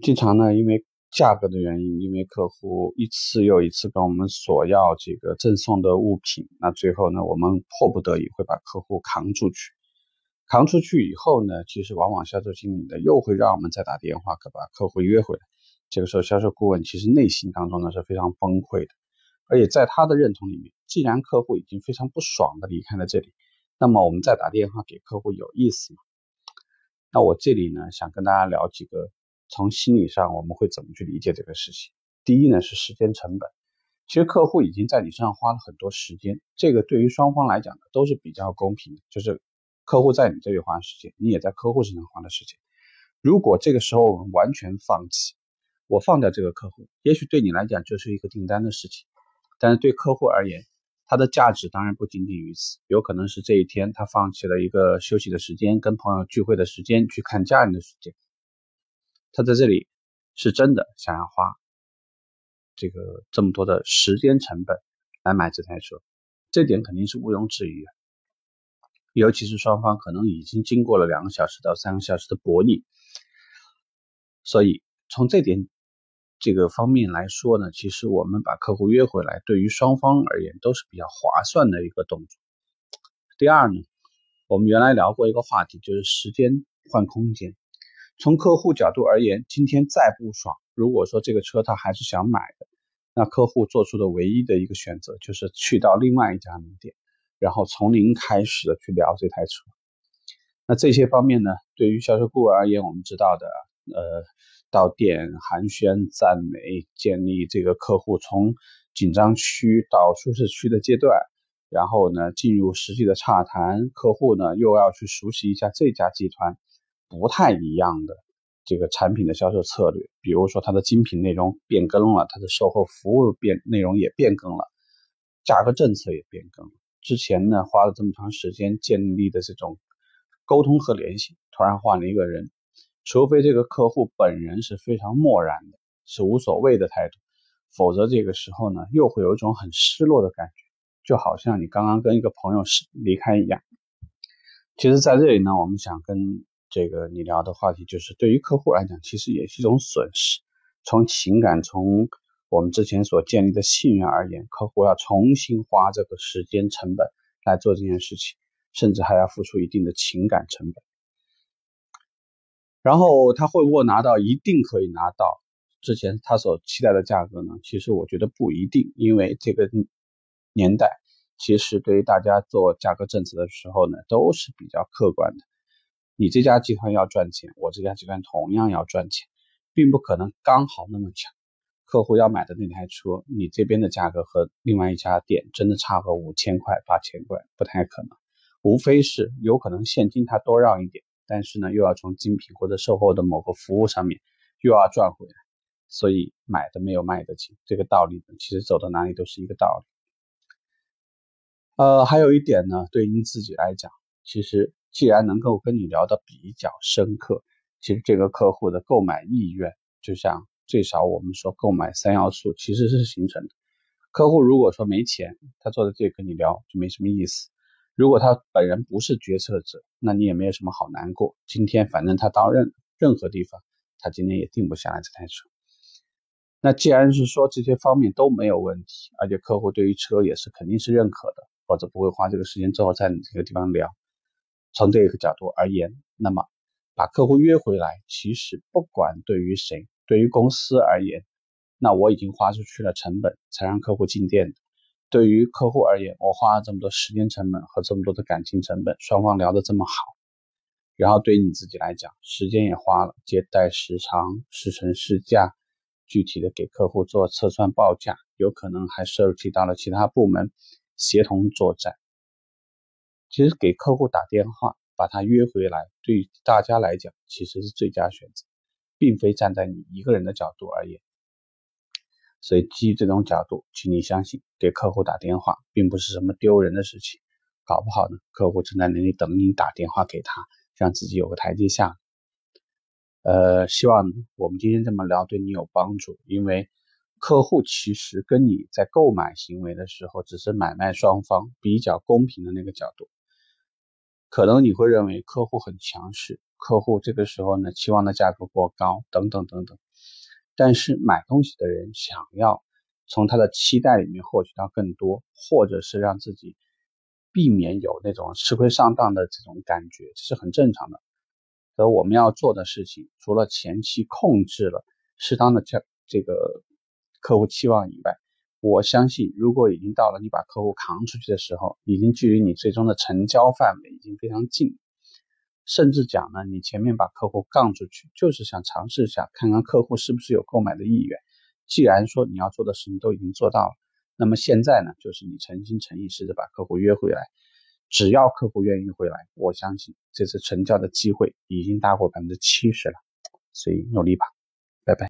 经常呢，因为价格的原因，因为客户一次又一次跟我们索要这个赠送的物品，那最后呢，我们迫不得已会把客户扛出去。扛出去以后呢，其实往往销售经理呢又会让我们再打电话，把客户约回来。这个时候，销售顾问其实内心当中呢是非常崩溃的，而且在他的认同里面，既然客户已经非常不爽的离开了这里，那么我们再打电话给客户有意思吗？那我这里呢，想跟大家聊几个从心理上我们会怎么去理解这个事情。第一呢是时间成本，其实客户已经在你身上花了很多时间，这个对于双方来讲呢都是比较公平的，就是客户在你这里花时间，你也在客户身上花了时间。如果这个时候我们完全放弃，我放掉这个客户，也许对你来讲就是一个订单的事情，但是对客户而言。它的价值当然不仅仅于此，有可能是这一天他放弃了一个休息的时间、跟朋友聚会的时间、去看家人的时间，他在这里是真的想要花这个这么多的时间成本来买这台车，这点肯定是毋庸置疑。尤其是双方可能已经经过了两个小时到三个小时的博弈，所以从这点。这个方面来说呢，其实我们把客户约回来，对于双方而言都是比较划算的一个动作。第二呢，我们原来聊过一个话题，就是时间换空间。从客户角度而言，今天再不爽，如果说这个车他还是想买的，那客户做出的唯一的一个选择就是去到另外一家门店，然后从零开始的去聊这台车。那这些方面呢，对于销售顾问而言，我们知道的，呃。到店寒暄赞美，建立这个客户从紧张区到舒适区的阶段，然后呢进入实际的洽谈，客户呢又要去熟悉一下这家集团不太一样的这个产品的销售策略，比如说它的精品内容变更了，它的售后服务变内容也变更了，价格政策也变更了。之前呢花了这么长时间建立的这种沟通和联系，突然换了一个人。除非这个客户本人是非常漠然的，是无所谓的态度，否则这个时候呢，又会有一种很失落的感觉，就好像你刚刚跟一个朋友是离开一样。其实，在这里呢，我们想跟这个你聊的话题，就是对于客户来讲，其实也是一种损失。从情感，从我们之前所建立的信任而言，客户要重新花这个时间成本来做这件事情，甚至还要付出一定的情感成本。然后他会不会拿到一定可以拿到之前他所期待的价格呢？其实我觉得不一定，因为这个年代其实对于大家做价格政策的时候呢，都是比较客观的。你这家集团要赚钱，我这家集团同样要赚钱，并不可能刚好那么巧。客户要买的那台车，你这边的价格和另外一家店真的差个五千块、八千块，不太可能。无非是有可能现金他多让一点。但是呢，又要从精品或者售后的某个服务上面又要赚回来，所以买的没有卖的精，这个道理呢，其实走到哪里都是一个道理。呃，还有一点呢，对您自己来讲，其实既然能够跟你聊得比较深刻，其实这个客户的购买意愿，就像最少我们说购买三要素其实是形成的。客户如果说没钱，他坐在这里跟你聊就没什么意思。如果他本人不是决策者，那你也没有什么好难过。今天反正他到任任何地方，他今天也定不下来这台车。那既然是说这些方面都没有问题，而且客户对于车也是肯定是认可的，或者不会花这个时间之后在你这个地方聊。从这个角度而言，那么把客户约回来，其实不管对于谁，对于公司而言，那我已经花出去了成本才让客户进店的。对于客户而言，我花了这么多时间成本和这么多的感情成本，双方聊得这么好，然后对于你自己来讲，时间也花了，接待时长、试乘试驾，具体的给客户做测算报价，有可能还涉及到了其他部门协同作战。其实给客户打电话把他约回来，对大家来讲其实是最佳选择，并非站在你一个人的角度而言。所以基于这种角度，请你相信，给客户打电话并不是什么丢人的事情。搞不好呢，客户正在那里等你打电话给他，让自己有个台阶下。呃，希望我们今天这么聊对你有帮助，因为客户其实跟你在购买行为的时候，只是买卖双方比较公平的那个角度。可能你会认为客户很强势，客户这个时候呢期望的价格过高，等等等等。但是买东西的人想要从他的期待里面获取到更多，或者是让自己避免有那种吃亏上当的这种感觉，这是很正常的。而我们要做的事情，除了前期控制了适当的这这个客户期望以外，我相信，如果已经到了你把客户扛出去的时候，已经距离你最终的成交范围已经非常近。甚至讲呢，你前面把客户杠出去，就是想尝试一下，看看客户是不是有购买的意愿。既然说你要做的事情都已经做到了，那么现在呢，就是你诚心诚意试着把客户约回来。只要客户愿意回来，我相信这次成交的机会已经大过百分之七十了。所以努力吧。